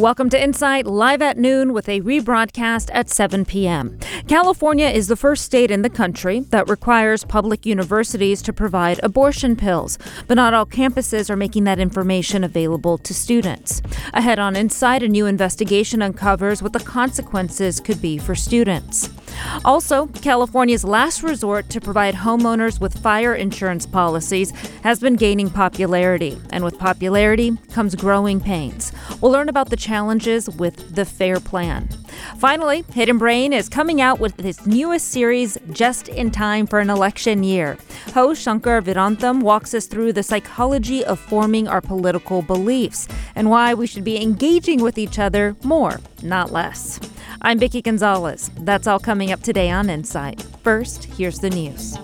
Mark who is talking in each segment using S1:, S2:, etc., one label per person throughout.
S1: Welcome to Insight, live at noon with a rebroadcast at 7 p.m. California is the first state in the country that requires public universities to provide abortion pills, but not all campuses are making that information available to students. Ahead on Insight, a new investigation uncovers what the consequences could be for students. Also, California's last resort to provide homeowners with fire insurance policies has been gaining popularity, and with popularity comes growing pains. We'll learn about the challenges with the FAIR Plan. Finally, Hidden Brain is coming out with its newest series just in time for an election year. Host Shankar Vedantam walks us through the psychology of forming our political beliefs and why we should be engaging with each other more, not less. I'm Vicki Gonzalez. That's all coming up today on Insight. First, here's the news.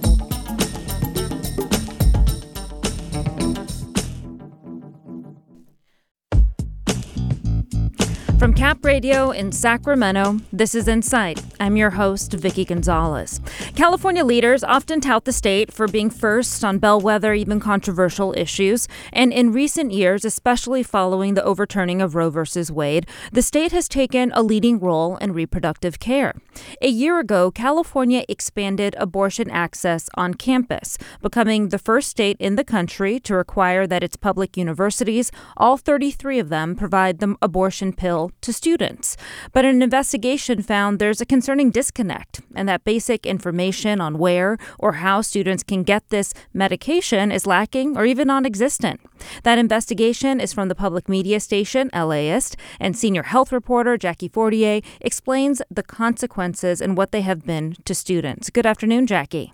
S1: From Cap Radio in Sacramento, this is Insight. I'm your host, Vicki Gonzalez. California leaders often tout the state for being first on bellwether, even controversial issues. And in recent years, especially following the overturning of Roe v. Wade, the state has taken a leading role in reproductive care. A year ago, California expanded abortion access on campus, becoming the first state in the country to require that its public universities, all 33 of them, provide the abortion pill to students. But an investigation found there's a concerning disconnect, and that basic information on where or how students can get this medication is lacking or even non existent. That investigation is from the public media station LAist, and senior health reporter Jackie Fortier explains the consequences and what they have been to students. Good afternoon, Jackie.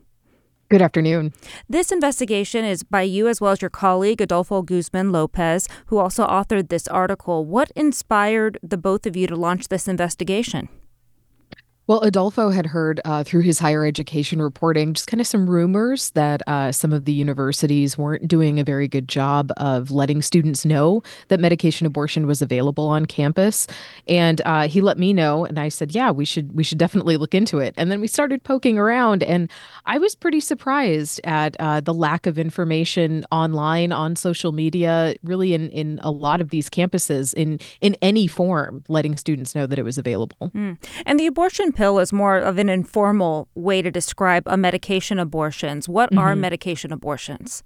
S2: Good afternoon.
S1: This investigation is by you as well as your colleague, Adolfo Guzman Lopez, who also authored this article. What inspired the both of you to launch this investigation?
S2: Well, Adolfo had heard uh, through his higher education reporting just kind of some rumors that uh, some of the universities weren't doing a very good job of letting students know that medication abortion was available on campus, and uh, he let me know, and I said, "Yeah, we should we should definitely look into it." And then we started poking around, and I was pretty surprised at uh, the lack of information online on social media, really in in a lot of these campuses in in any form, letting students know that it was available.
S1: Mm. And the abortion pill is more of an informal way to describe a medication abortions. What mm-hmm. are medication abortions?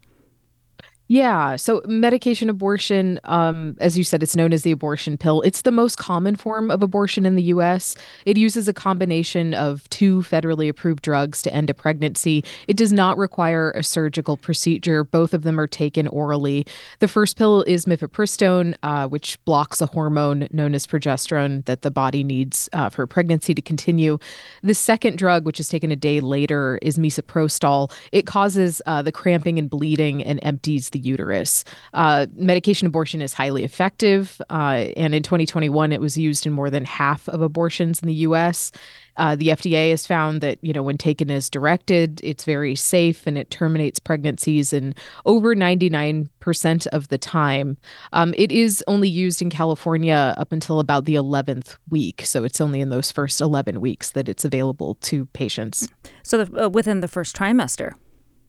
S2: Yeah. So medication abortion, um, as you said, it's known as the abortion pill. It's the most common form of abortion in the US. It uses a combination of two federally approved drugs to end a pregnancy. It does not require a surgical procedure. Both of them are taken orally. The first pill is mifepristone, uh, which blocks a hormone known as progesterone that the body needs uh, for pregnancy to continue. The second drug, which is taken a day later, is misoprostol. It causes uh, the cramping and bleeding and empties the the uterus. Uh, medication abortion is highly effective, uh, and in 2021, it was used in more than half of abortions in the U.S. Uh, the FDA has found that you know when taken as directed, it's very safe and it terminates pregnancies in over 99% of the time. Um, it is only used in California up until about the 11th week, so it's only in those first 11 weeks that it's available to patients.
S1: So the, uh, within the first trimester.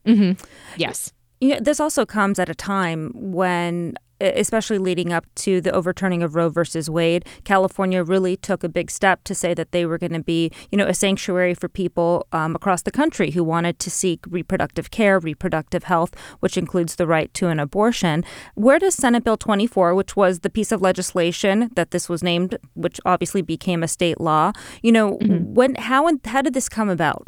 S2: Mm-hmm. Yes.
S1: You know, this also comes at a time when especially leading up to the overturning of Roe versus Wade, California really took a big step to say that they were going to be, you know, a sanctuary for people um, across the country who wanted to seek reproductive care, reproductive health, which includes the right to an abortion. Where does Senate Bill 24, which was the piece of legislation that this was named, which obviously became a state law, you know, mm-hmm. when how how did this come about?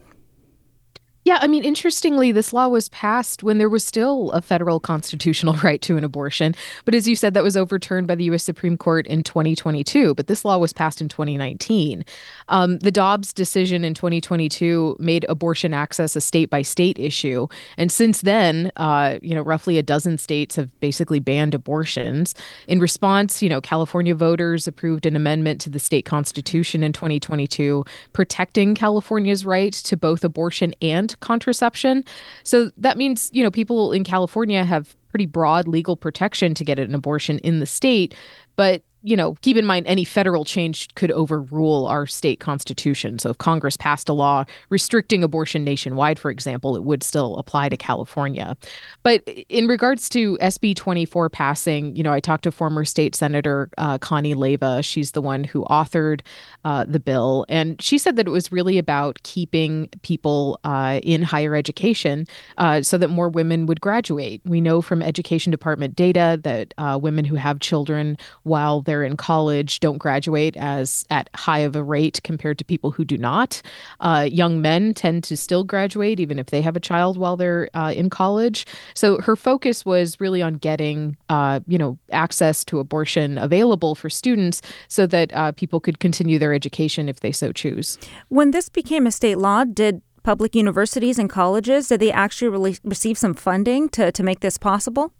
S2: Yeah, I mean, interestingly, this law was passed when there was still a federal constitutional right to an abortion. But as you said, that was overturned by the U.S. Supreme Court in 2022. But this law was passed in 2019. Um, the Dobbs decision in 2022 made abortion access a state by state issue. And since then, uh, you know, roughly a dozen states have basically banned abortions. In response, you know, California voters approved an amendment to the state constitution in 2022 protecting California's right to both abortion and contraception. So that means, you know, people in California have pretty broad legal protection to get an abortion in the state, but you know, keep in mind any federal change could overrule our state constitution. So if Congress passed a law restricting abortion nationwide, for example, it would still apply to California. But in regards to SB 24 passing, you know, I talked to former state senator uh, Connie Leyva. She's the one who authored uh, the bill, and she said that it was really about keeping people uh, in higher education uh, so that more women would graduate. We know from education department data that uh, women who have children while they're they're in college don't graduate as at high of a rate compared to people who do not. Uh, young men tend to still graduate even if they have a child while they're uh, in college. So her focus was really on getting, uh, you know, access to abortion available for students so that uh, people could continue their education if they so choose.
S1: When this became a state law, did public universities and colleges did they actually really receive some funding to, to make this possible?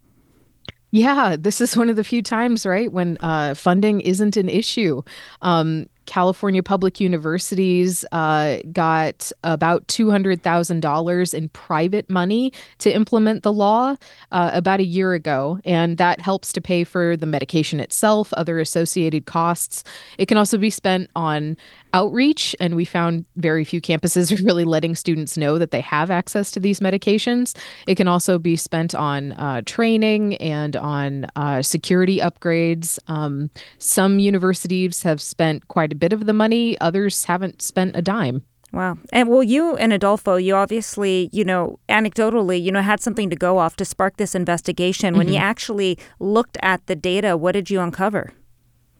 S2: Yeah, this is one of the few times, right, when uh, funding isn't an issue. Um, California public universities uh, got about $200,000 in private money to implement the law uh, about a year ago. And that helps to pay for the medication itself, other associated costs. It can also be spent on outreach. And we found very few campuses are really letting students know that they have access to these medications. It can also be spent on uh, training and on uh, security upgrades. Um, some universities have spent quite a bit of the money. Others haven't spent a dime.
S1: Wow. And well, you and Adolfo, you obviously, you know, anecdotally, you know, had something to go off to spark this investigation. When mm-hmm. you actually looked at the data, what did you uncover?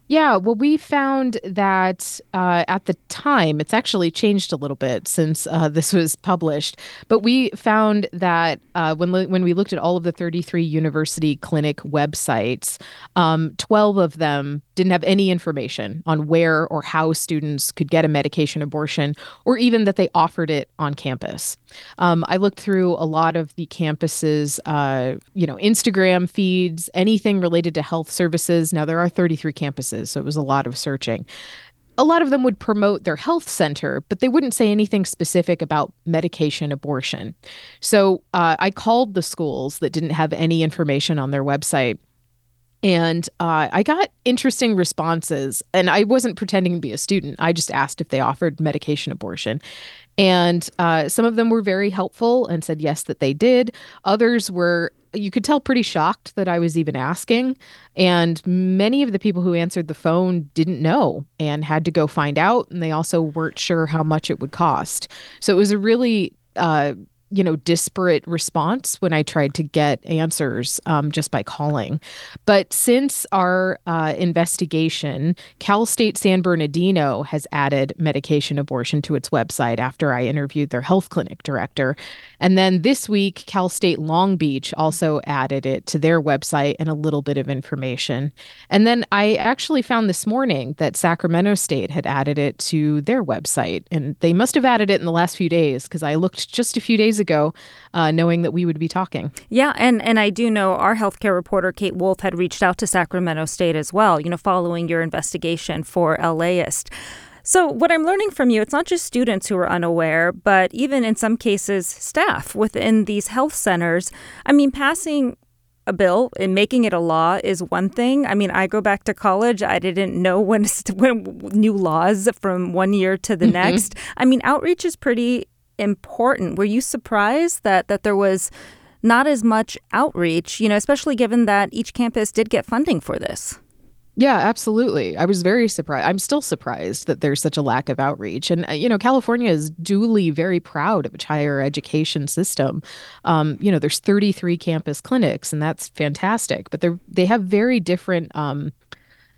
S2: Yeah, well, we found that uh, at the time, it's actually changed a little bit since uh, this was published. But we found that uh, when when we looked at all of the 33 university clinic websites, um, 12 of them didn't have any information on where or how students could get a medication abortion, or even that they offered it on campus. Um, I looked through a lot of the campuses, uh, you know, Instagram feeds, anything related to health services. Now there are 33 campuses, so it was a lot of searching. A lot of them would promote their health center, but they wouldn't say anything specific about medication abortion. So uh, I called the schools that didn't have any information on their website and uh, I got interesting responses. And I wasn't pretending to be a student. I just asked if they offered medication abortion. And uh, some of them were very helpful and said yes, that they did. Others were, you could tell, pretty shocked that I was even asking. And many of the people who answered the phone didn't know and had to go find out. And they also weren't sure how much it would cost. So it was a really uh, you know, disparate response when I tried to get answers um, just by calling. But since our uh, investigation, Cal State San Bernardino has added medication abortion to its website after I interviewed their health clinic director. And then this week, Cal State Long Beach also added it to their website and a little bit of information. And then I actually found this morning that Sacramento State had added it to their website. And they must have added it in the last few days because I looked just a few days ago, uh, knowing that we would be talking.
S1: Yeah. And, and I do know our healthcare reporter, Kate Wolf, had reached out to Sacramento State as well, you know, following your investigation for LAist. So, what I'm learning from you, it's not just students who are unaware, but even in some cases, staff within these health centers. I mean, passing a bill and making it a law is one thing. I mean, I go back to college. I didn't know when, when new laws from one year to the mm-hmm. next. I mean, outreach is pretty important. Were you surprised that that there was not as much outreach, you know, especially given that each campus did get funding for this?
S2: Yeah, absolutely. I was very surprised. I'm still surprised that there's such a lack of outreach. And, uh, you know, California is duly very proud of its higher education system. Um, you know, there's 33 campus clinics, and that's fantastic. But they're, they have very different um,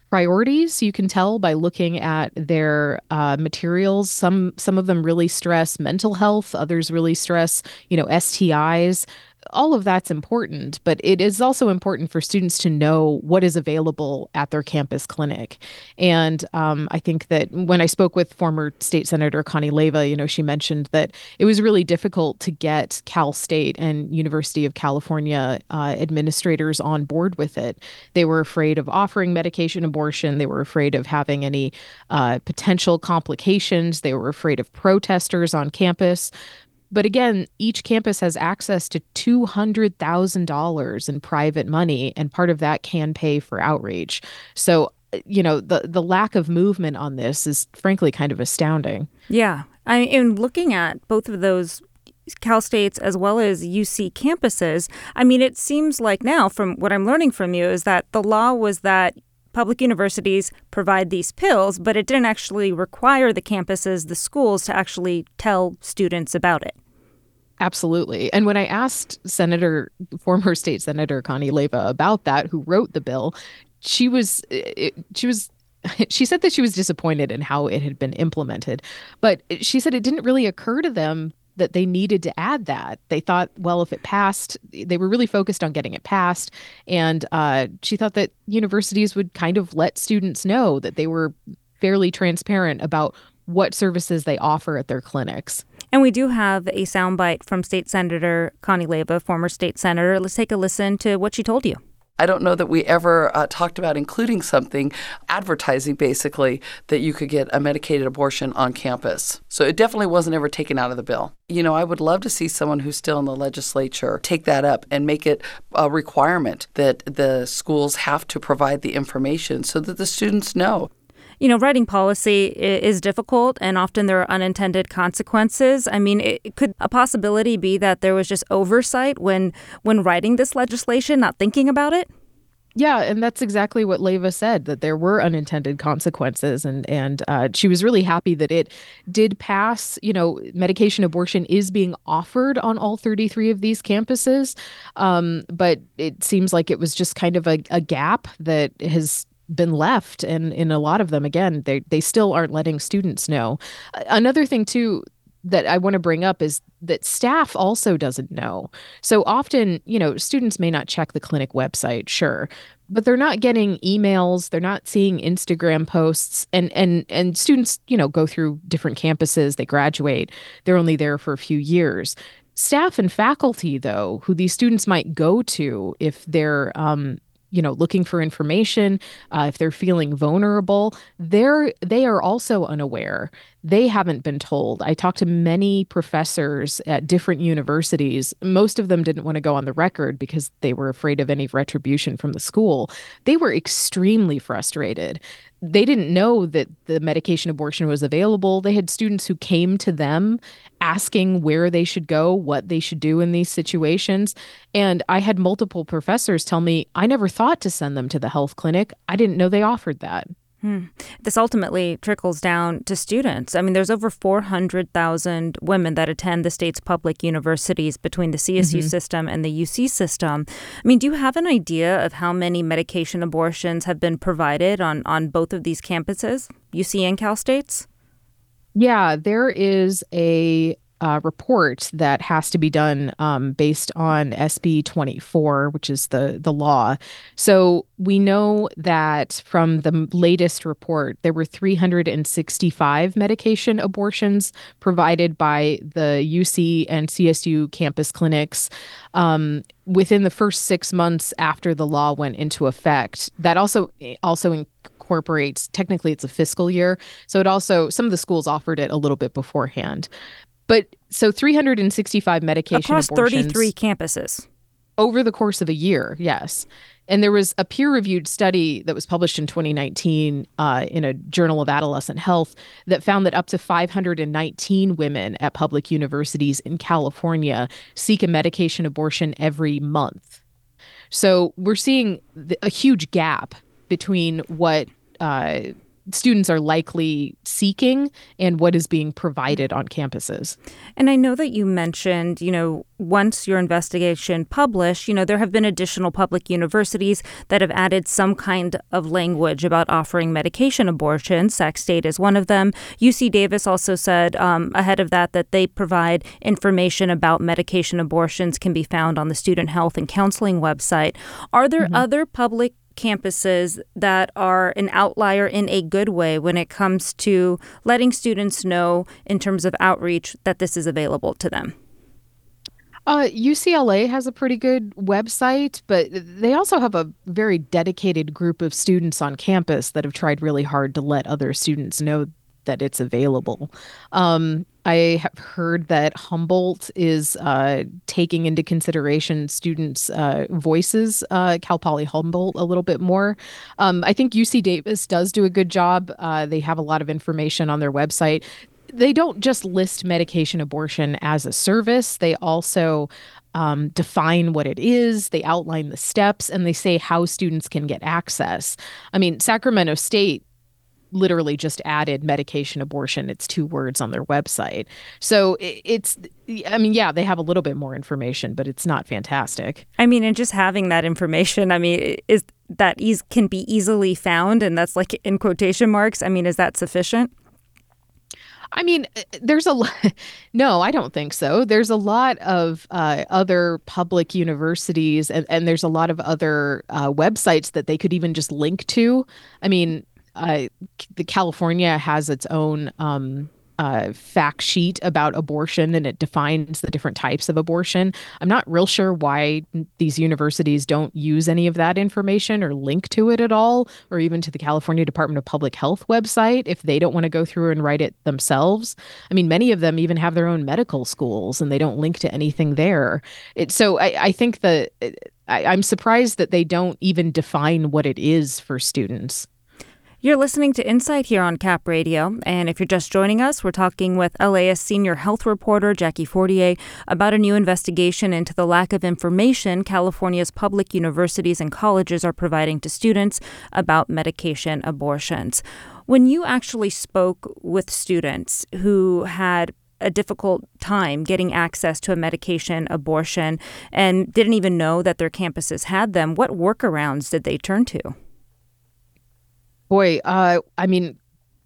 S2: priorities. You can tell by looking at their uh, materials. Some some of them really stress mental health. Others really stress, you know, STIs all of that's important, but it is also important for students to know what is available at their campus clinic. And um, I think that when I spoke with former state senator Connie Leyva, you know, she mentioned that it was really difficult to get Cal State and University of California uh, administrators on board with it. They were afraid of offering medication abortion. They were afraid of having any uh, potential complications. They were afraid of protesters on campus. But again, each campus has access to $200,000 in private money, and part of that can pay for outreach. So you know, the the lack of movement on this is frankly kind of astounding.
S1: Yeah. I in looking at both of those Cal States as well as UC campuses, I mean, it seems like now, from what I'm learning from you, is that the law was that public universities provide these pills, but it didn't actually require the campuses, the schools, to actually tell students about it.
S2: Absolutely. And when I asked Senator, former state Senator Connie Leyva about that, who wrote the bill, she was, she was she said that she was disappointed in how it had been implemented, but she said it didn't really occur to them that they needed to add that. They thought, well, if it passed, they were really focused on getting it passed. And uh, she thought that universities would kind of let students know that they were fairly transparent about what services they offer at their clinics.
S1: And we do have a soundbite from State Senator Connie Leyva, former state senator. Let's take a listen to what she told you.
S3: I don't know that we ever uh, talked about including something, advertising basically, that you could get a medicated abortion on campus. So it definitely wasn't ever taken out of the bill. You know, I would love to see someone who's still in the legislature take that up and make it a requirement that the schools have to provide the information so that the students know
S1: you know, writing policy is difficult and often there are unintended consequences. I mean, it, could a possibility be that there was just oversight when when writing this legislation, not thinking about it?
S2: Yeah, and that's exactly what Leyva said that there were unintended consequences, and and uh, she was really happy that it did pass. You know, medication abortion is being offered on all 33 of these campuses, um, but it seems like it was just kind of a, a gap that has been left and in a lot of them again they they still aren't letting students know another thing too that I want to bring up is that staff also doesn't know. So often, you know, students may not check the clinic website, sure, but they're not getting emails, they're not seeing Instagram posts and and and students, you know, go through different campuses, they graduate, they're only there for a few years. Staff and faculty, though, who these students might go to if they're um, you know looking for information uh, if they're feeling vulnerable they're they are also unaware. They haven't been told. I talked to many professors at different universities. Most of them didn't want to go on the record because they were afraid of any retribution from the school. They were extremely frustrated they didn't know that the medication abortion was available. They had students who came to them asking where they should go, what they should do in these situations. And I had multiple professors tell me, I never thought to send them to the health clinic. I didn't know they offered that.
S1: Hmm. This ultimately trickles down to students. I mean, there's over 400,000 women that attend the state's public universities between the CSU mm-hmm. system and the UC system. I mean, do you have an idea of how many medication abortions have been provided on, on both of these campuses, UC and Cal States?
S2: Yeah, there is a uh, report that has to be done um, based on SB 24, which is the the law. So we know that from the latest report, there were 365 medication abortions provided by the UC and CSU campus clinics um, within the first six months after the law went into effect. That also also incorporates technically it's a fiscal year so it also some of the schools offered it a little bit beforehand but so 365 medication
S1: across 33 campuses
S2: over the course of a year. Yes. And there was a peer reviewed study that was published in 2019 uh, in a journal of adolescent health that found that up to 519 women at public universities in California seek a medication abortion every month. So we're seeing a huge gap between what uh, students are likely seeking and what is being provided on campuses.
S1: And I know that you mentioned, you know, once your investigation published, you know, there have been additional public universities that have added some kind of language about offering medication abortion. Sac State is one of them. UC Davis also said um, ahead of that that they provide information about medication abortions can be found on the Student Health and Counseling website. Are there mm-hmm. other public campuses that are an outlier in a good way when it comes to letting students know in terms of outreach that this is available to them?
S2: Uh, UCLA has a pretty good website, but they also have a very dedicated group of students on campus that have tried really hard to let other students know that it's available. Um, I have heard that Humboldt is uh, taking into consideration students' uh, voices, uh, Cal Poly Humboldt, a little bit more. Um, I think UC Davis does do a good job. Uh, they have a lot of information on their website. They don't just list medication abortion as a service, they also um, define what it is, they outline the steps, and they say how students can get access. I mean, Sacramento State literally just added medication abortion. It's two words on their website. So it's, I mean, yeah, they have a little bit more information, but it's not fantastic.
S1: I mean, and just having that information, I mean, is that ease can be easily found, and that's like in quotation marks. I mean, is that sufficient?
S2: I mean, uh, there's a lot. No, I don't think so. There's a lot of uh, other public universities, and, and there's a lot of other uh, websites that they could even just link to. I mean, uh, the California has its own um, uh, fact sheet about abortion and it defines the different types of abortion. I'm not real sure why these universities don't use any of that information or link to it at all, or even to the California Department of Public Health website if they don't want to go through and write it themselves. I mean, many of them even have their own medical schools and they don't link to anything there. It, so I, I think that I, I'm surprised that they don't even define what it is for students.
S1: You're listening to Insight here on Cap Radio. And if you're just joining us, we're talking with LAist senior health reporter Jackie Fortier about a new investigation into the lack of information California's public universities and colleges are providing to students about medication abortions. When you actually spoke with students who had a difficult time getting access to a medication abortion and didn't even know that their campuses had them, what workarounds did they turn to?
S2: Boy, uh, I mean,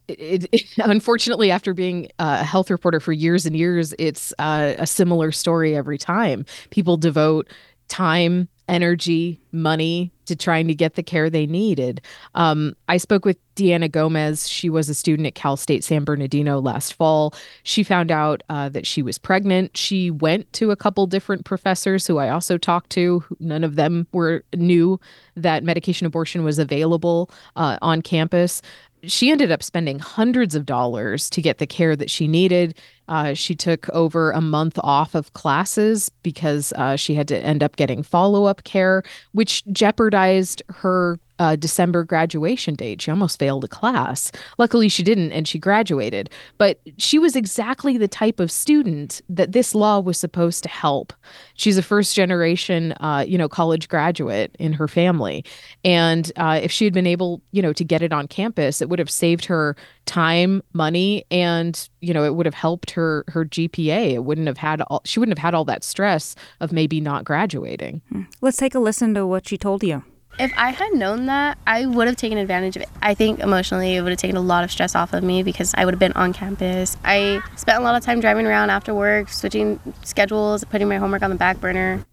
S2: it, it, unfortunately, after being a health reporter for years and years, it's uh, a similar story every time. People devote time, energy, money to trying to get the care they needed. Um, I spoke with Deanna Gomez. She was a student at Cal State San Bernardino last fall. She found out uh, that she was pregnant. She went to a couple different professors who I also talked to. None of them were knew that medication abortion was available uh, on campus she ended up spending hundreds of dollars to get the care that she needed. Uh, she took over a month off of classes because uh, she had to end up getting follow up care, which jeopardized her uh, December graduation date. She almost failed a class. Luckily, she didn't, and she graduated. But she was exactly the type of student that this law was supposed to help. She's a first generation, uh, you know, college graduate in her family, and uh, if she had been able, you know, to get it on campus, it would have saved her time, money, and you know, it would have helped her her her GPA. It wouldn't have had all. She wouldn't have had all that stress of maybe not graduating.
S1: Hmm. Let's take a listen to what she told you.
S4: If I had known that, I would have taken advantage of it. I think emotionally it would have taken a lot of stress off of me because I would have been on campus. I spent a lot of time driving around after work, switching schedules, putting my homework on the back burner.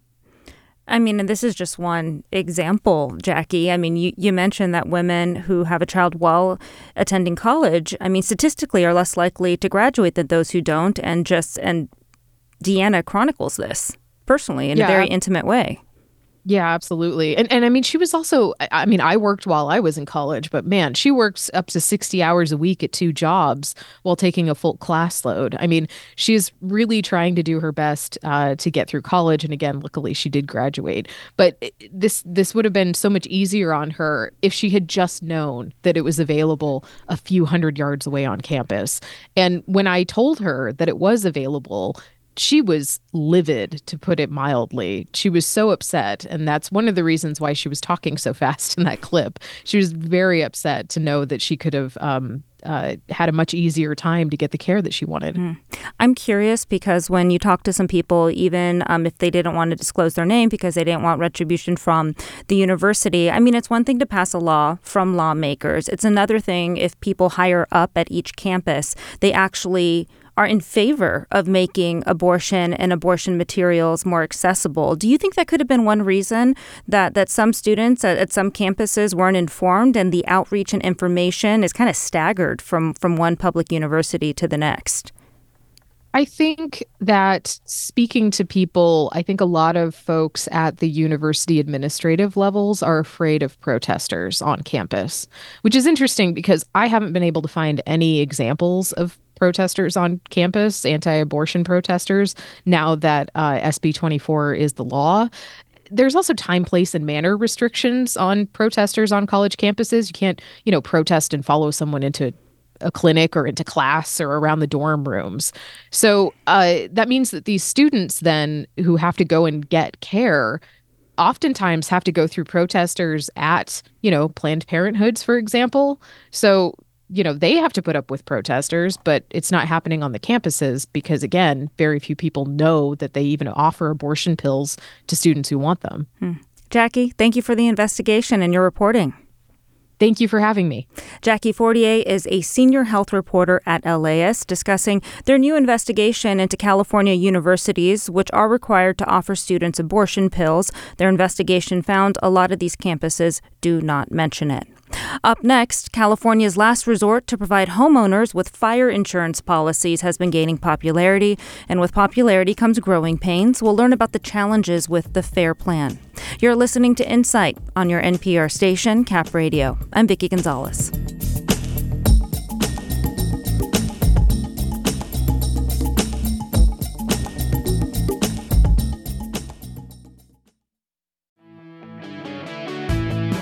S1: I mean, and this is just one example, Jackie. I mean, you, you mentioned that women who have a child while attending college, I mean, statistically are less likely to graduate than those who don't. And just, and Deanna chronicles this personally in yeah. a very intimate way.
S2: Yeah, absolutely. And and I mean she was also I mean I worked while I was in college, but man, she works up to 60 hours a week at two jobs while taking a full class load. I mean, she's really trying to do her best uh, to get through college and again, luckily she did graduate. But this this would have been so much easier on her if she had just known that it was available a few hundred yards away on campus. And when I told her that it was available, she was livid to put it mildly she was so upset and that's one of the reasons why she was talking so fast in that clip she was very upset to know that she could have um, uh, had a much easier time to get the care that she wanted. Mm.
S1: I'm curious because when you talk to some people, even um, if they didn't want to disclose their name because they didn't want retribution from the university, I mean, it's one thing to pass a law from lawmakers. It's another thing if people higher up at each campus, they actually are in favor of making abortion and abortion materials more accessible. Do you think that could have been one reason that, that some students at, at some campuses weren't informed and the outreach and information is kind of staggered from, from one public university to the next?
S2: I think that speaking to people, I think a lot of folks at the university administrative levels are afraid of protesters on campus, which is interesting because I haven't been able to find any examples of protesters on campus, anti abortion protesters, now that uh, SB 24 is the law. There's also time, place, and manner restrictions on protesters on college campuses. You can't, you know, protest and follow someone into a clinic or into class or around the dorm rooms. So uh, that means that these students then who have to go and get care oftentimes have to go through protesters at, you know, Planned Parenthoods, for example. So, you know, they have to put up with protesters, but it's not happening on the campuses because, again, very few people know that they even offer abortion pills to students who want them.
S1: Hmm. Jackie, thank you for the investigation and your reporting.
S2: Thank you for having me.
S1: Jackie Fortier is a senior health reporter at LAist discussing their new investigation into California universities, which are required to offer students abortion pills. Their investigation found a lot of these campuses do not mention it. Up next, California's last resort to provide homeowners with fire insurance policies has been gaining popularity, and with popularity comes growing pains. We'll learn about the challenges with the FAIR Plan. You're listening to Insight on your NPR station, Cap Radio. I'm Vicki Gonzalez.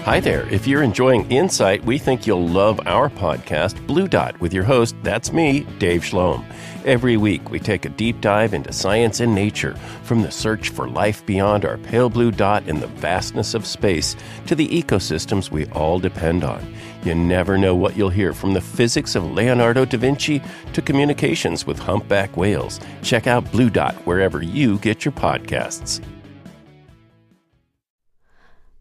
S5: Hi there. If you're enjoying Insight, we think you'll love our podcast, Blue Dot, with your host, that's me, Dave Schloem. Every week, we take a deep dive into science and nature, from the search for life beyond our pale blue dot in the vastness of space to the ecosystems we all depend on. You never know what you'll hear from the physics of Leonardo da Vinci to communications with humpback whales. Check out Blue Dot wherever you get your podcasts.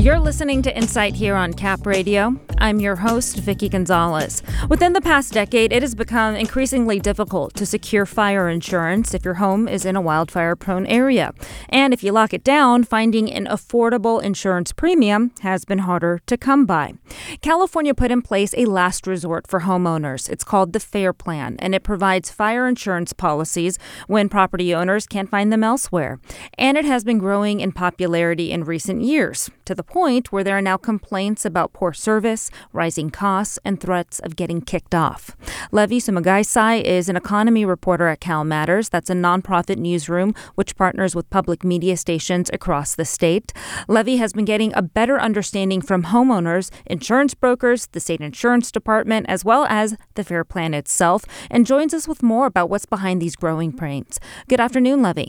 S1: You're listening to Insight here on Cap Radio. I'm your host, Vicki Gonzalez. Within the past decade, it has become increasingly difficult to secure fire insurance if your home is in a wildfire prone area. And if you lock it down, finding an affordable insurance premium has been harder to come by. California put in place a last resort for homeowners. It's called the FAIR Plan, and it provides fire insurance policies when property owners can't find them elsewhere. And it has been growing in popularity in recent years to the point where there are now complaints about poor service, rising costs, and threats of getting kicked off. Levi Sumagaysay is an economy reporter at CalMatters. That's a nonprofit newsroom which partners with public media stations across the state. Levi has been getting a better understanding from homeowners, insurance brokers, the state insurance department, as well as the Fair Plan itself, and joins us with more about what's behind these growing pains. Good afternoon, Levi.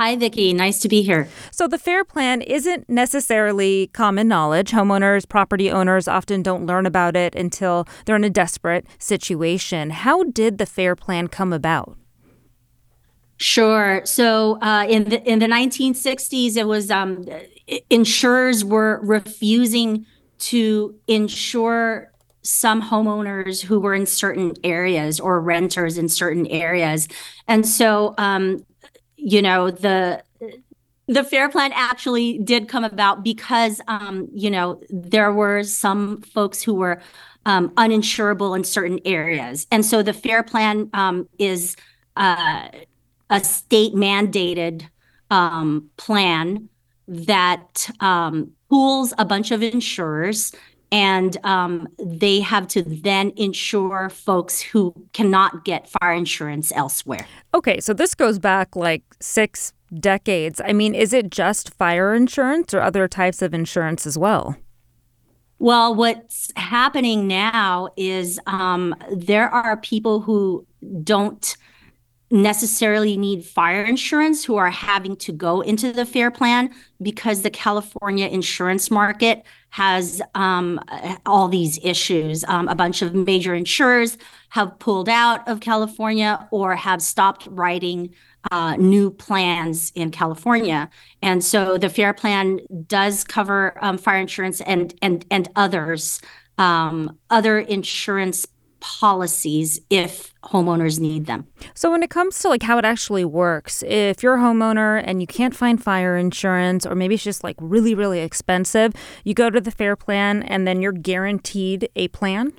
S6: Hi, Vicki. Nice to be here.
S1: So, the FAIR Plan isn't necessarily common knowledge. Homeowners, property owners often don't learn about it until they're in a desperate situation. How did the FAIR Plan come about?
S6: Sure. So, uh, in the in the 1960s, it was um, insurers were refusing to insure some homeowners who were in certain areas or renters in certain areas, and so um, you know the the fair plan actually did come about because um, you know there were some folks who were um, uninsurable in certain areas. And so the fair plan um, is uh, a state mandated um, plan that um, pools a bunch of insurers and um, they have to then insure folks who cannot get fire insurance elsewhere.
S1: Okay, so this goes back like six decades. I mean, is it just fire insurance or other types of insurance as well?
S6: Well, what's happening now is um, there are people who don't necessarily need fire insurance who are having to go into the fair plan because the California insurance market has um, all these issues. Um, a bunch of major insurers have pulled out of California or have stopped writing uh, new plans in California. And so the FAIR Plan does cover um, fire insurance and and and others, um, other insurance policies if homeowners need them.
S1: So when it comes to like how it actually works, if you're a homeowner and you can't find fire insurance or maybe it's just like really really expensive, you go to the fair plan and then you're guaranteed a plan?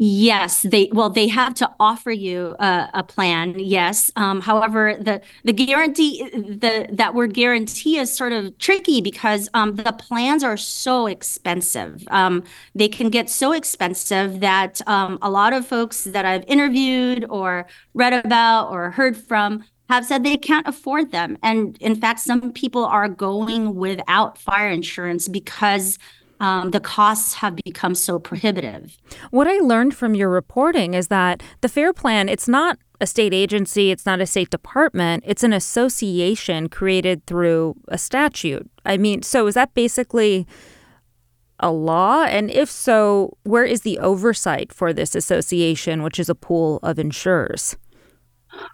S6: Yes, they well they have to offer you a, a plan. Yes. Um, however, the the guarantee the that word guarantee is sort of tricky because um, the plans are so expensive. Um, they can get so expensive that um, a lot of folks that I've interviewed or read about or heard from have said they can't afford them. And in fact, some people are going without fire insurance because um, the costs have become so prohibitive.
S1: What I learned from your reporting is that the FAIR Plan, it's not a state agency, it's not a state department, it's an association created through a statute. I mean, so is that basically a law? And if so, where is the oversight for this association, which is a pool of insurers?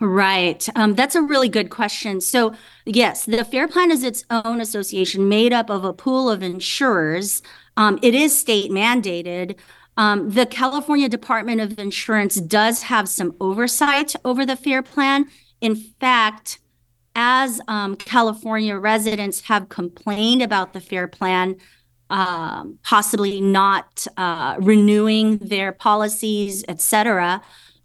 S6: Right. Um, that's a really good question. So, yes, the FAIR Plan is its own association made up of a pool of insurers. Um, it is state mandated. Um, the California Department of Insurance does have some oversight over the FAIR Plan. In fact, as um, California residents have complained about the FAIR Plan, um, possibly not uh, renewing their policies, et cetera,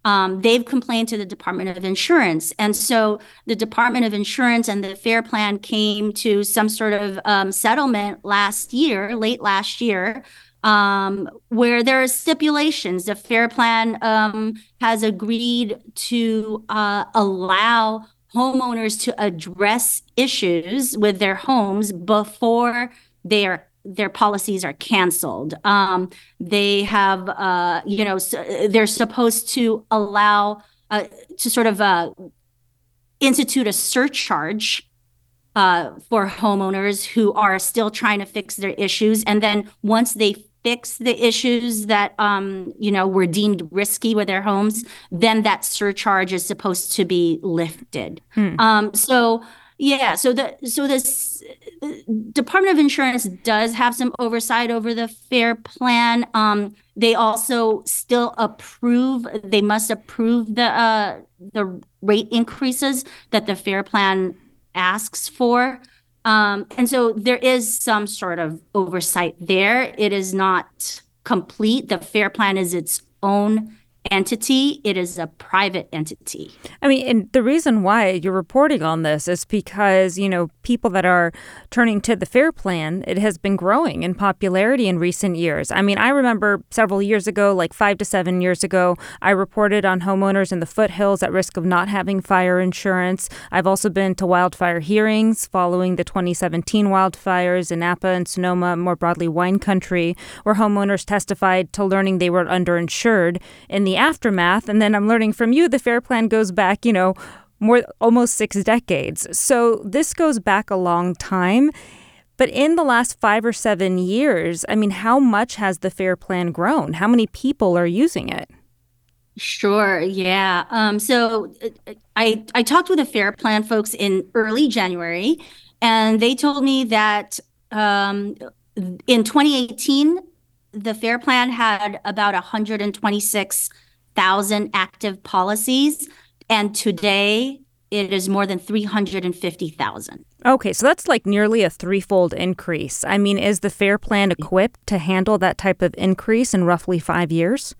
S6: um, they've complained to the Department of Insurance. And so the Department of Insurance and the FAIR Plan came to some sort of um, settlement last year, late last year, um, where there are stipulations. The FAIR Plan um, has agreed to uh, allow homeowners to address issues with their homes before they are their policies are canceled. Um, they have, uh, you know, they're supposed to allow uh, to sort of uh, institute a surcharge uh, for homeowners who are still trying to fix their issues, and then once they fix the issues that um, you know were deemed risky with their homes, then that surcharge is supposed to be lifted. Hmm. Um, so yeah, so the so this Department of Insurance does have some oversight over the FAIR Plan. Um, they also still approve. They must approve the uh, the rate increases that the FAIR Plan asks for. Um, and so there is some sort of oversight there. It is not complete. The FAIR Plan is its own entity, it is a private entity.
S1: I mean, and the reason why you're reporting on this is because, you know, people that are turning to the FAIR Plan, it has been growing in popularity in recent years. I mean, I remember several years ago, like five to seven years ago, I reported on homeowners in the foothills at risk of not having fire insurance. I've also been to wildfire hearings following the 2017 wildfires in Napa and Sonoma, more broadly wine country, where homeowners testified to learning they were underinsured in the aftermath. And then I'm learning from you the FAIR Plan goes back, you know, more almost six decades. So this goes back a long time. But in the last five or seven years, I mean, how much has the FAIR Plan grown? How many people are using it?
S6: Sure. Yeah. Um, so uh, I I talked with the Fair Plan folks in early January, and they told me that um, in 2018 the Fair Plan had about 126,000 active policies, and today it is more than 350,000.
S1: Okay, so that's like nearly a threefold increase. I mean, is the Fair Plan equipped to handle that type of increase in roughly five years?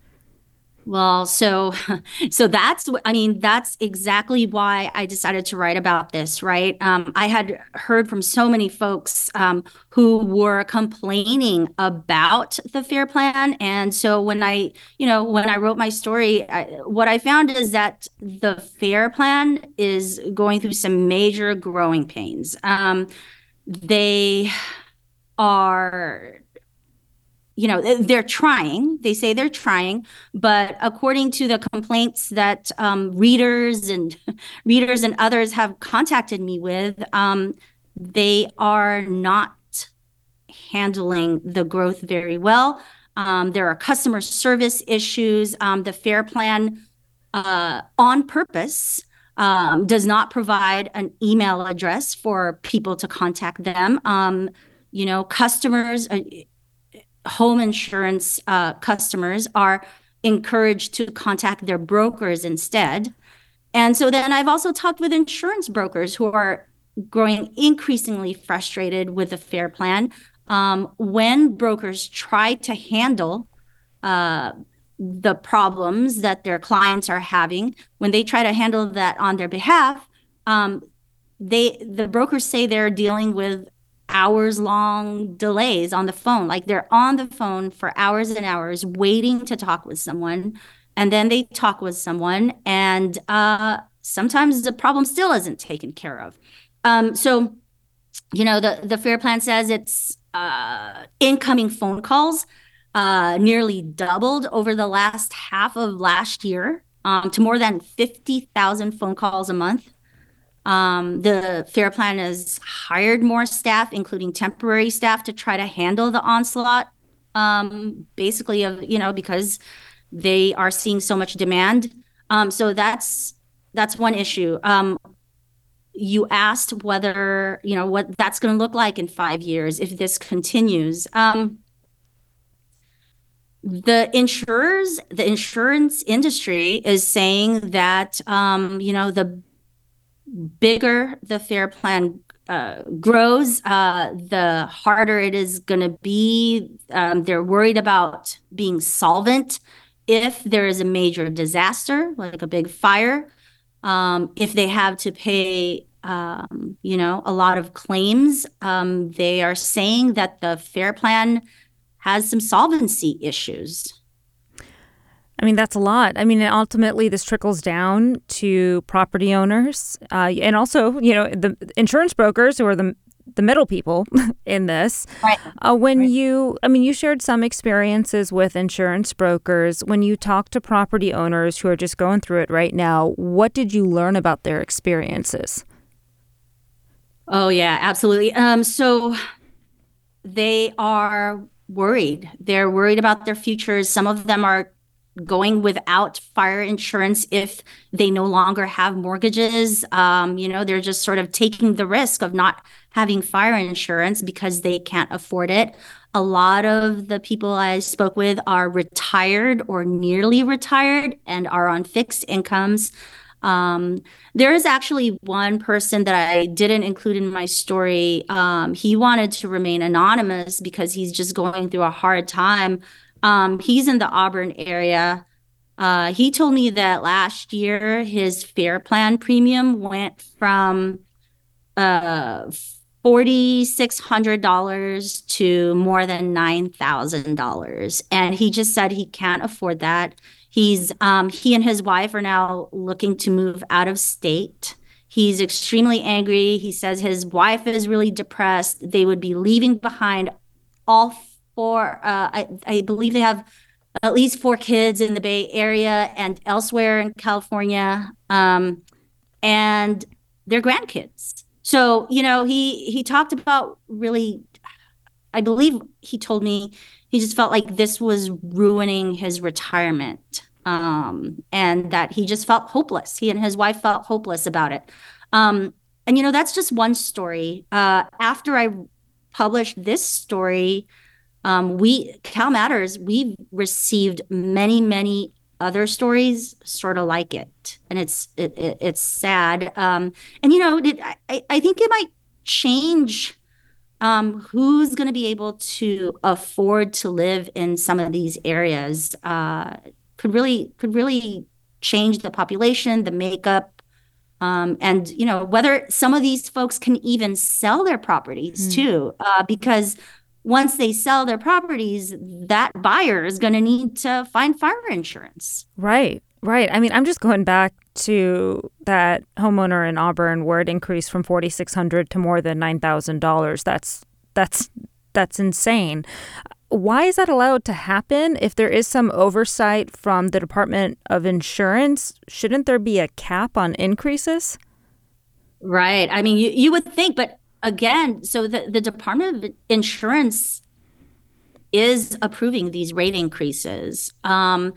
S6: Well, so so that's I mean that's exactly why I decided to write about this, right? Um, I had heard from so many folks um, who were complaining about the FAIR Plan, and so when I, you know, when I wrote my story, I, what I found is that the FAIR Plan is going through some major growing pains. Um, they are you know they're trying. They say they're trying but according to the complaints that um, readers and readers and others have contacted me with um, they are not handling the growth very well. Um, there are customer service issues. Um, the fair plan uh, on purpose um, does not provide an email address for people to contact them. Um, you know customers uh, home insurance uh, customers are encouraged to contact their brokers instead. And so then I've also talked with insurance brokers who are growing increasingly frustrated with the FAIR Plan. Um, when brokers try to handle uh, the problems that their clients are having when they try to handle that on their behalf um, they the brokers say they're dealing with hours long delays on the phone like they're on the phone for hours and hours waiting to talk with someone and then they talk with someone and uh, sometimes the problem still isn't taken care of um, so you know the the fair plan says it's uh, incoming phone calls uh, nearly doubled over the last half of last year um, to more than 50,000 phone calls a month. Um, the Fair Plan has hired more staff, including temporary staff, to try to handle the onslaught. Um, basically, of you know because they are seeing so much demand. Um, so that's that's one issue. Um, you asked whether you know what that's going to look like in five years if this continues. Um, the insurers, the insurance industry is saying that um, you know the bigger the fair plan uh, grows, uh, the harder it is going to be. Um, they're worried about being solvent if there is a major disaster, like a big fire. Um, if they have to pay, um, you know, a lot of claims, um, they are saying that the fair plan has some solvency issues.
S1: I mean, that's a lot. I mean, ultimately, this trickles down to property owners uh, and also, you know, the insurance brokers who are the the middle people in this.
S6: Right.
S1: Uh, when
S6: right.
S1: you, I mean, you shared some experiences with insurance brokers. When you talk to property owners who are just going through it right now, what did you learn about their experiences?
S6: Oh yeah, absolutely. Um, so they are worried. They're worried about their futures. Some of them are going without fire insurance if they no longer have mortgages. Um, you know, they're just sort of taking the risk of not having fire insurance because they can't afford it. A lot of the people I spoke with are retired or nearly retired and are on fixed incomes. Um, there is actually one person that I didn't include in my story. Um, he wanted to remain anonymous because he's just going through a hard time. Um, he's in the Auburn area. Uh, he told me that last year his fair plan premium went from uh, $4,600 to more than $9,000. And he just said he can't afford that. He's um, he and his wife are now looking to move out of state. He's extremely angry. He says his wife is really depressed. They would be leaving behind all four. Uh, I, I believe they have at least four kids in the Bay Area and elsewhere in California, um, and their grandkids. So you know, he he talked about really. I believe he told me he just felt like this was ruining his retirement um, and that he just felt hopeless. He and his wife felt hopeless about it. Um, and, you know, that's just one story. Uh, after I published this story, um, we, CalMatters, we've received many, many other stories sort of like it. And it's, it, it it's sad. Um, and, you know, it, I, I think it might change um, who's going to be able to afford to live in some of these areas uh, could really could really change the population, the makeup, um, and you know whether some of these folks can even sell their properties mm. too, uh, because once they sell their properties, that buyer is going to need to find fire insurance.
S1: Right. Right. I mean, I'm just going back to that homeowner in Auburn where it increased from 4600 to more than $9,000. That's that's that's insane. Why is that allowed to happen? If there is some oversight from the Department of Insurance, shouldn't there be a cap on increases?
S6: Right. I mean, you, you would think, but again, so the, the Department of Insurance is approving these rate increases. Um,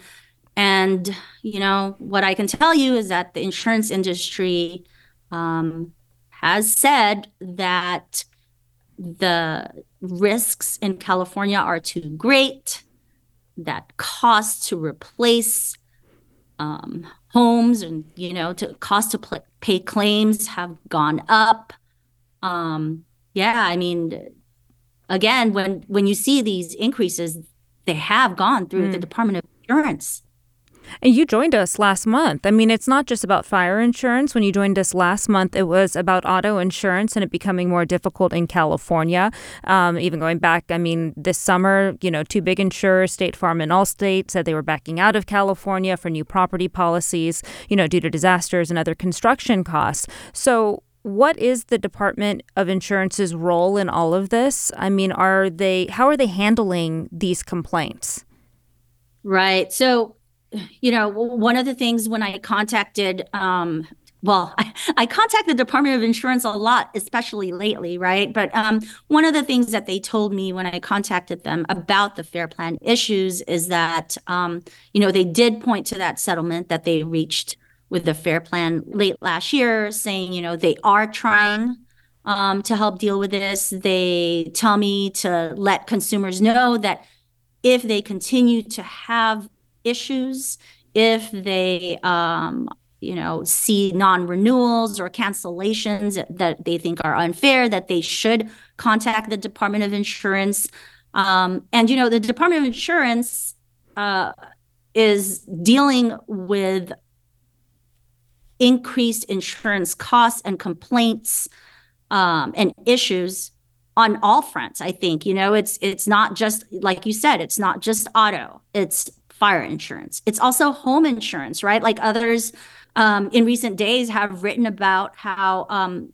S6: and, you know, what I can tell you is that the insurance industry um, has said that the risks in California are too great, that costs to replace um, homes and, you know, to cost to pay claims have gone up. Um, yeah, I mean, again, when when you see these increases, they have gone through mm. the Department of insurance.
S1: And you joined us last month. I mean, it's not just about fire insurance. When you joined us last month, it was about auto insurance and it becoming more difficult in California. Um, even going back, I mean, this summer, you know, two big insurers, State Farm and Allstate, said they were backing out of California for new property policies, you know, due to disasters and other construction costs. So, what is the Department of Insurance's role in all of this? I mean, are they how are they handling these complaints?
S6: Right. So you know, one of the things when I contacted, um, well, I, I contact the Department of Insurance a lot, especially lately, right? But um, one of the things that they told me when I contacted them about the Fair Plan issues is that, um, you know, they did point to that settlement that they reached with the Fair Plan late last year, saying, you know, they are trying um, to help deal with this. They tell me to let consumers know that if they continue to have issues if they um, you know see non-renewals or cancellations that they think are unfair that they should contact the department of insurance um, and you know the department of insurance uh, is dealing with increased insurance costs and complaints um, and issues on all fronts i think you know it's it's not just like you said it's not just auto it's fire insurance. It's also home insurance, right? Like others um, in recent days have written about how um,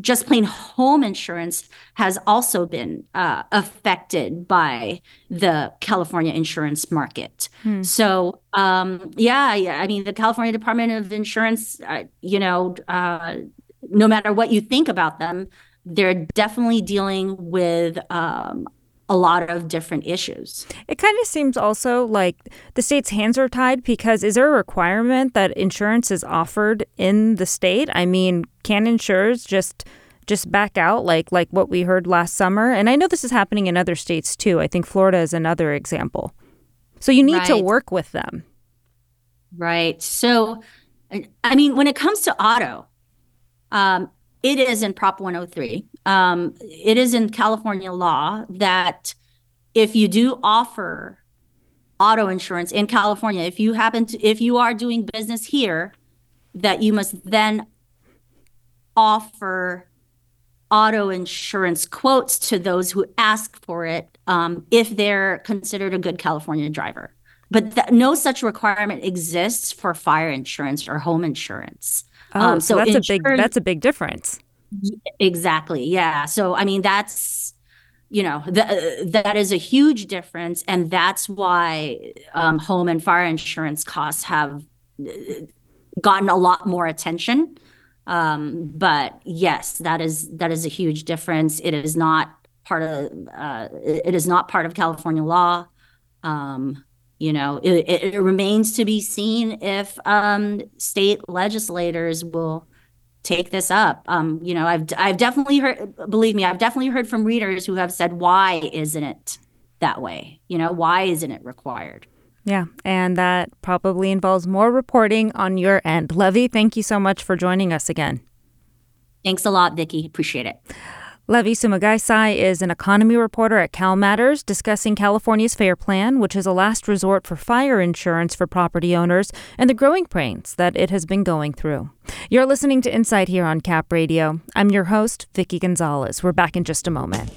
S6: just plain home insurance has also been uh, affected by the California insurance market. Hmm. So, um, yeah, yeah, I mean, the California Department of Insurance, uh, you know, uh, no matter what you think about them, they're definitely dealing with um, a lot of different issues.
S1: It kind of seems also like the state's hands are tied because is there a requirement that insurance is offered in the state? I mean, can insurers just just back out like like what we heard last summer? And I know this is happening in other states too. I think Florida is another example. So you need right. to work with them.
S6: Right. So I mean, when it comes to auto, um, it is in Prop 103. Um, it is in California law that if you do offer auto insurance in California, if you happen to, if you are doing business here, that you must then offer auto insurance quotes to those who ask for it um, if they're considered a good California driver. But th- no such requirement exists for fire insurance or home insurance.
S1: Oh, um, so, so that's a big that's a big difference.
S6: Exactly. Yeah. So I mean that's you know th- that is a huge difference and that's why um, home and fire insurance costs have uh, gotten a lot more attention um, but yes that is that is a huge difference it is not part of uh, it is not part of california law um, you know it, it, remains to be seen if um, state legislators will take this up. Um, you know i've i've definitely heard believe me i've definitely heard from readers who have said why isn't it that way? You know why isn't it required?
S1: Yeah and that probably involves more reporting on your end. Levi thank you so much for joining us again.
S6: Thanks a lot vicki. Appreciate it
S1: Levi Sumagaysay is an economy reporter at CalMatters discussing California's FAIR Plan, which is a last resort for fire insurance for property owners, and the growing pains that it has been going through. You're listening to Insight here on Cap Radio. I'm your host, Vicki Gonzalez. We're back in just a moment.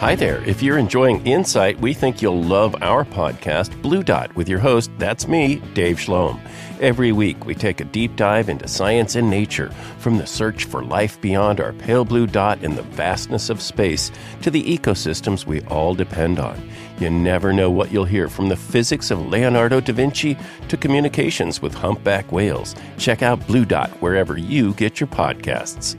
S5: Hi there. If you're enjoying Insight, we think you'll love our podcast, Blue Dot, with your host, that's me, Dave Schloem. Every week, we take a deep dive into science and nature, from the search for life beyond our pale blue dot in the vastness of space to the ecosystems we all depend on. You never know what you'll hear from the physics of Leonardo da Vinci to communications with humpback whales. Check out Blue Dot wherever you get your podcasts.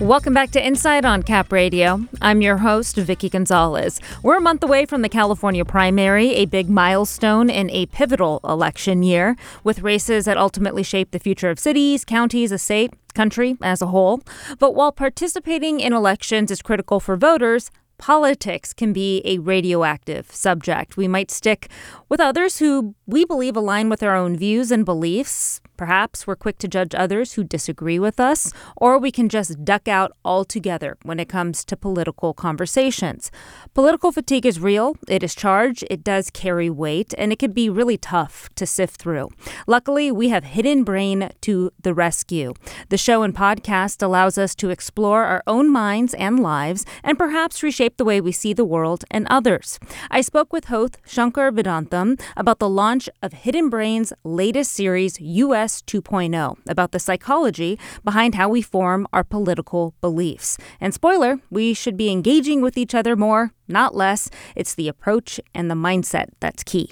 S1: Welcome back to Insight on Cap Radio. I'm your host, Vicki Gonzalez. We're a month away from the California primary, a big milestone in a pivotal election year, with races that ultimately shape the future of cities, counties, a state, country as a whole. But while participating in elections is critical for voters, politics can be a radioactive subject. We might stick with others who we believe align with our own views and beliefs. Perhaps we're quick to judge others who disagree with us, or we can just duck out altogether when it comes to political conversations. Political fatigue is real, it is charged, it does carry weight, and it can be really tough to sift through. Luckily, we have Hidden Brain to the rescue. The show and podcast allows us to explore our own minds and lives and perhaps reshape the way we see the world and others. I spoke with host Shankar Vedantam about the launch of Hidden Brain's latest series, US 2.0, about the psychology behind how we form our political beliefs. And spoiler, we should be engaging with each other more, not less. It's the approach and the mindset that's key.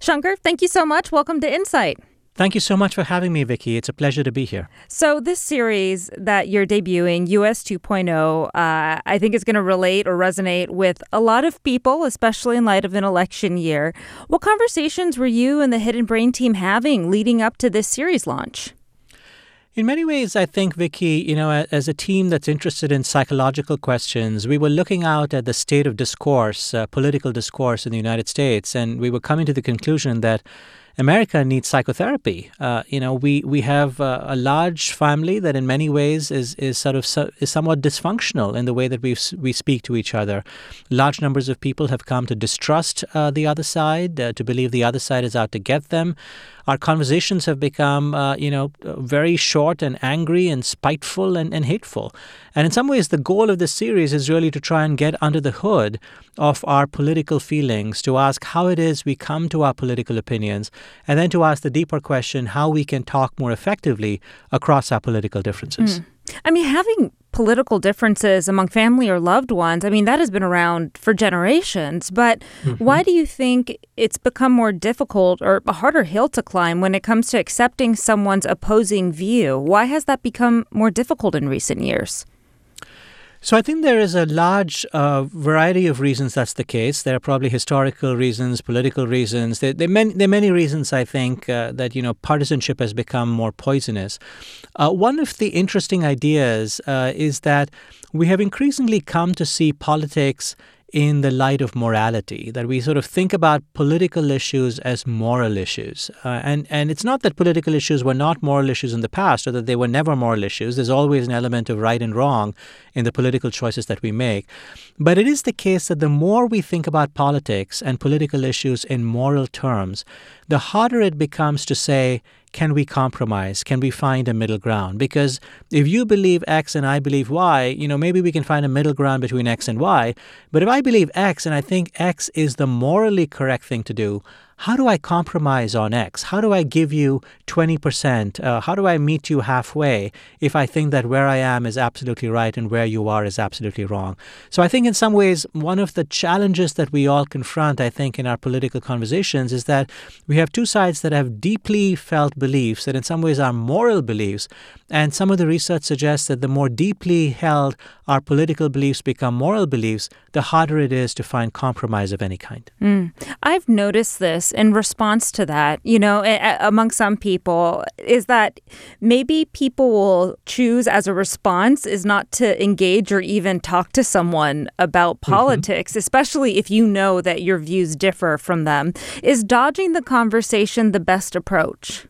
S1: Shankar, thank you so much. Welcome to Insight.
S7: Thank you so much for having me, Vicki. It's a pleasure to be here.
S1: So, this series that you're debuting, US 2.0, uh, I think is going to relate or resonate with a lot of people, especially in light of an election year. What conversations were you and the Hidden Brain team having leading up to this series launch?
S7: In many ways, I think, Vicki, you know, as a team that's interested in psychological questions, we were looking out at the state of discourse, uh, political discourse in the United States, and we were coming to the conclusion that America needs psychotherapy. Uh, you know, we we have uh, a large family that, in many ways, is is sort of so, is somewhat dysfunctional in the way that we we speak to each other. Large numbers of people have come to distrust uh, the other side, uh, to believe the other side is out to get them. Our conversations have become, uh, you know, very short and angry and spiteful and, and hateful. And in some ways, the goal of this series is really to try and get under the hood of our political feelings, to ask how it is we come to our political opinions, and then to ask the deeper question how we can talk more effectively across our political differences.
S1: Mm. I mean, having political differences among family or loved ones, I mean, that has been around for generations. But mm-hmm. why do you think it's become more difficult or a harder hill to climb when it comes to accepting someone's opposing view? Why has that become more difficult in recent years?
S7: So I think there is a large uh, variety of reasons that's the case. There are probably historical reasons, political reasons. There, there, are, many, there are many reasons I think uh, that you know partisanship has become more poisonous. Uh, one of the interesting ideas uh, is that we have increasingly come to see politics in the light of morality, that we sort of think about political issues as moral issues. Uh, and, and it's not that political issues were not moral issues in the past or that they were never moral issues. There's always an element of right and wrong in the political choices that we make. But it is the case that the more we think about politics and political issues in moral terms, the harder it becomes to say, can we compromise? Can we find a middle ground? Because if you believe X and I believe Y, you know, maybe we can find a middle ground between X and Y. But if I believe X and I think X is the morally correct thing to do, how do I compromise on X? How do I give you 20%? Uh, how do I meet you halfway if I think that where I am is absolutely right and where you are is absolutely wrong? So I think in some ways, one of the challenges that we all confront, I think, in our political conversations is that we have two sides that have deeply felt beliefs that in some ways are moral beliefs. And some of the research suggests that the more deeply held our political beliefs become moral beliefs, the harder it is to find compromise of any kind.
S1: Mm. I've noticed this in response to that, you know, among some people, is that maybe people will choose as a response is not to engage or even talk to someone about mm-hmm. politics, mm-hmm. especially if you know that your views differ from them. Is dodging the conversation the best approach?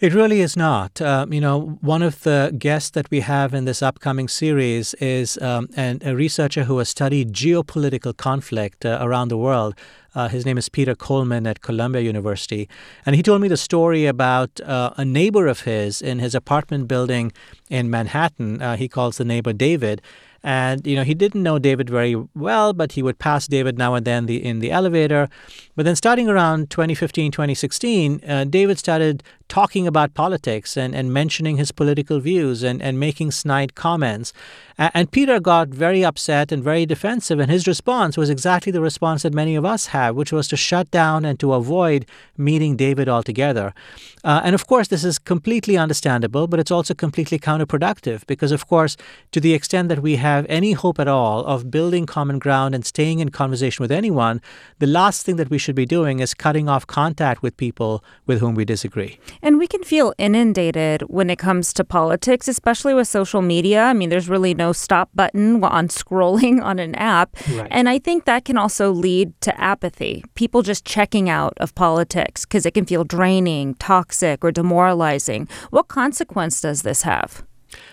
S7: It really is not. Uh, you know, one of the guests that we have in this upcoming series is um, an, a researcher who has studied geopolitical conflict uh, around the world. Uh, his name is Peter Coleman at Columbia University. And he told me the story about uh, a neighbor of his in his apartment building in Manhattan. Uh, he calls the neighbor David. And you know he didn't know David very well, but he would pass David now and then the, in the elevator. But then, starting around 2015, 2016, uh, David started talking about politics and, and mentioning his political views and, and making snide comments. And Peter got very upset and very defensive, and his response was exactly the response that many of us have, which was to shut down and to avoid meeting David altogether. Uh, and of course, this is completely understandable, but it's also completely counterproductive because, of course, to the extent that we have any hope at all of building common ground and staying in conversation with anyone, the last thing that we should be doing is cutting off contact with people with whom we disagree.
S1: And we can feel inundated when it comes to politics, especially with social media. I mean, there's really no stop button on scrolling on an app. Right. And I think that can also lead to apathy, people just checking out of politics because it can feel draining, toxic, or demoralizing. What consequence does this have?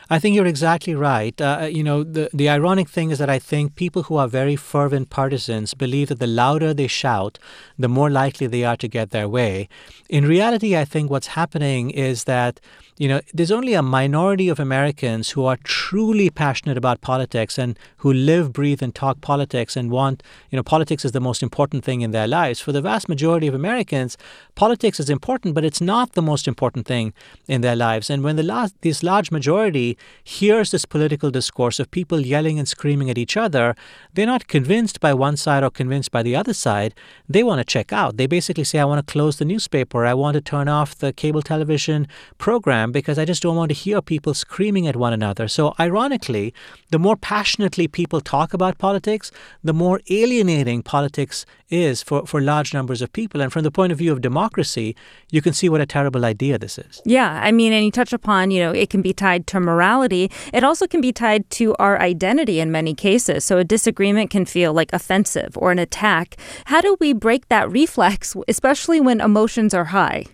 S7: I think you're exactly right. Uh, you know, the, the ironic thing is that I think people who are very fervent partisans believe that the louder they shout, the more likely they are to get their way. In reality, I think what's happening is that you know, there's only a minority of Americans who are truly passionate about politics and who live, breathe, and talk politics and want, you know, politics is the most important thing in their lives. For the vast majority of Americans, politics is important, but it's not the most important thing in their lives. And when the last, this large majority hears this political discourse of people yelling and screaming at each other, they're not convinced by one side or convinced by the other side. They want to check out. They basically say, I want to close the newspaper. I want to turn off the cable television program because I just don't want to hear people screaming at one another. So, ironically, the more passionately people talk about politics, the more alienating politics is for, for large numbers of people. And from the point of view of democracy, you can see what a terrible idea this is.
S1: Yeah. I mean, and you touch upon, you know, it can be tied to morality. It also can be tied to our identity in many cases. So, a disagreement can feel like offensive or an attack. How do we break that reflex, especially when emotions are high?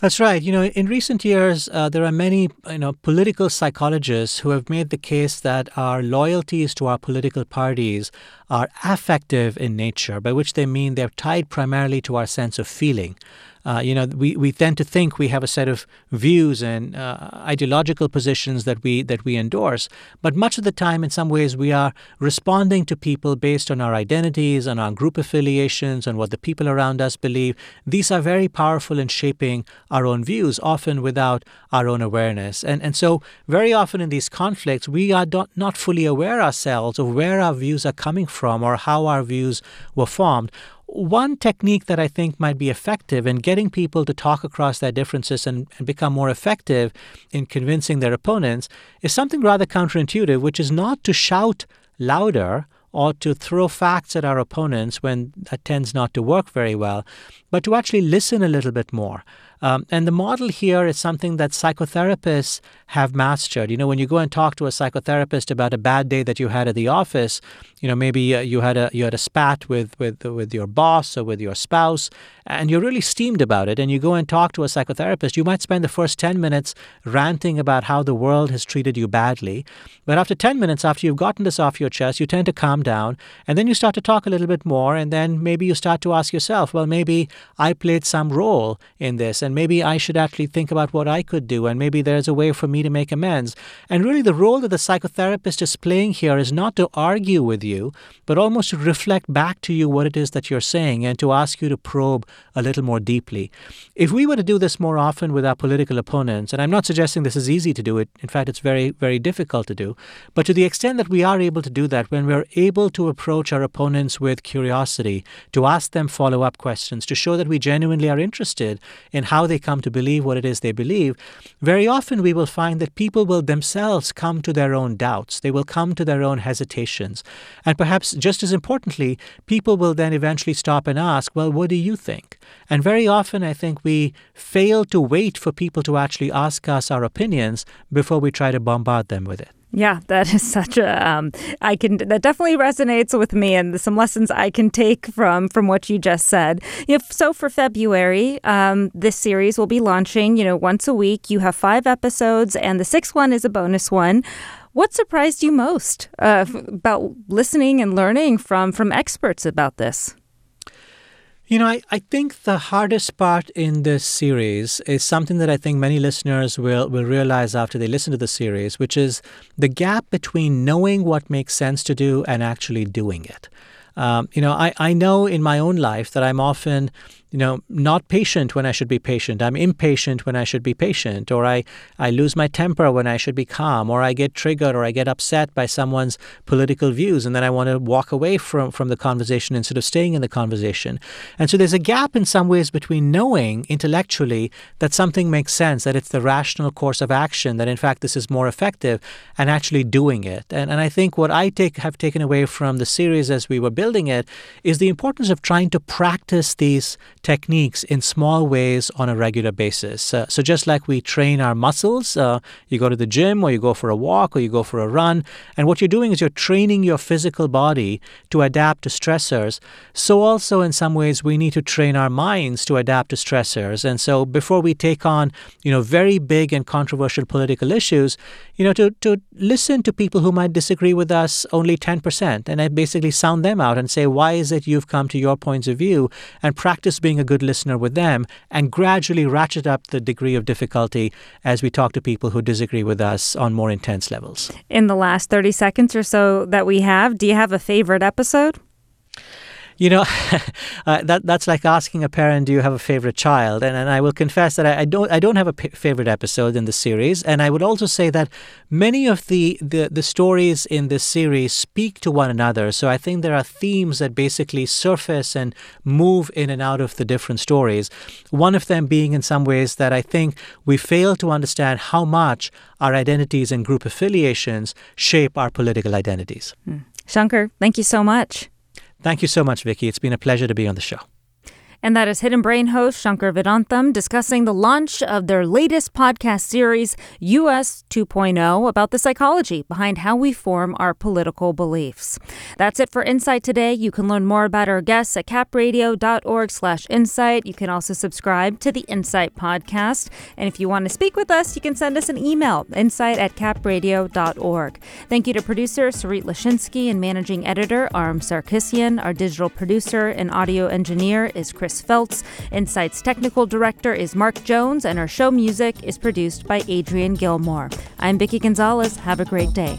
S7: That's right. You know, in recent years, uh, there are many, you know, political psychologists who have made the case that our loyalties to our political parties are affective in nature, by which they mean they're tied primarily to our sense of feeling. Uh, you know, we, we tend to think we have a set of views and uh, ideological positions that we that we endorse, but much of the time, in some ways, we are responding to people based on our identities, on our group affiliations, on what the people around us believe. These are very powerful in shaping our own views, often without our own awareness. And and so, very often in these conflicts, we are not, not fully aware ourselves of where our views are coming from or how our views were formed. One technique that I think might be effective in getting people to talk across their differences and, and, become more effective in convincing their opponents is something rather counterintuitive, which is not to shout louder or to throw facts at our opponents when that tends not to work very well, but to actually listen a little bit more. Um, and the model here is something that psychotherapists have mastered. You know, when you go and talk to a psychotherapist about a bad day that you had at the office, you know, maybe uh, you had a you had a spat with with with your boss or with your spouse, and you're really steamed about it, and you go and talk to a psychotherapist, you might spend the first 10 minutes ranting about how the world has treated you badly. But after 10 minutes, after you've gotten this off your chest, you tend to calm down, and then you start to talk a little bit more, and then maybe you start to ask yourself, well, maybe I played some role in this, maybe I should actually think about what I could do, and maybe there's a way for me to make amends. And really, the role that the psychotherapist is playing here is not to argue with you, but almost to reflect back to you what it is that you're saying and to ask you to probe a little more deeply. If we were to do this more often with our political opponents, and I'm not suggesting this is easy to do it, in fact, it's very, very difficult to do, but to the extent that we are able to do that, when we're able to approach our opponents with curiosity, to ask them follow up questions, to show that we genuinely are interested in how they come to believe what it is they believe, very often we will find that people will themselves come to their own doubts, they will come to their own hesitations. And perhaps just as importantly, people will then eventually stop and ask, well, what do you think? And very often, I think we fail to wait for people to actually ask us our opinions before we try to bombard them with it.
S1: Yeah, that is such a. Um, I can that definitely resonates with me, and some lessons I can take from from what you just said. If so, for February, um, this series will be launching. You know, once a week. You have five episodes, and the sixth one is a bonus one. What surprised you most uh, about listening and learning from from experts about this?
S7: You know, I, I think the hardest part in this series is something that I think many listeners will, will realize after they listen to the series, which is the gap between knowing what makes sense to do and actually doing it. Um, you know, I, I know in my own life that I'm often you know, not patient when I should be patient. I'm impatient when I should be patient, or I, I lose my temper when I should be calm, or I get triggered or I get upset by someone's political views, and then I want to walk away from, from the conversation instead of staying in the conversation. And so there's a gap in some ways between knowing intellectually that something makes sense, that it's the rational course of action, that in fact this is more effective, and actually doing it. And, and I think what I take have taken away from the series as we were building it is the importance of trying to practice these techniques in small ways on a regular basis. Uh, so, just like we train our muscles, uh, you go to the gym or you go for a walk or you go for a run, and what you're doing is you're training your physical body to adapt to stressors. So, also in some ways, we need to train our minds to adapt to stressors. And so, before we take on, you know, very big and controversial political issues, you know, to, to listen to people who might disagree with us only 10%, and I basically sound them out and say, why is it you've come to your points of view, and practice being a good listener with them, and gradually ratchet up the degree of difficulty as we talk to people who disagree with us on more intense levels.
S1: In the last 30 seconds or so that we have, do you have a favorite episode?
S7: You know, uh, that that's like asking a parent, "Do you have a favorite child?" And, and I will confess that I, I don't I don't have a p- favorite episode in the series. And I would also say that many of the, the the stories in this series speak to one another. So I think there are themes that basically surface and move in and out of the different stories. One of them being, in some ways, that I think we fail to understand how much our identities and group affiliations shape our political identities.
S1: Hmm. Shankar, thank you so much.
S7: Thank you so much, Vicki. It's been a pleasure to be on the show.
S1: And that is Hidden Brain host Shankar Vedantam discussing the launch of their latest podcast series, US 2.0, about the psychology behind how we form our political beliefs. That's it for Insight today. You can learn more about our guests at capradio.org slash insight. You can also subscribe to the Insight podcast. And if you want to speak with us, you can send us an email, insight at capradio.org. Thank you to producer Sarit Lashinsky and managing editor Arm Sarkisian. Our digital producer and audio engineer is Chris Chris Feltz. Insight's technical director is Mark Jones, and our show music is produced by Adrian Gilmore. I'm Vicki Gonzalez. Have a great day.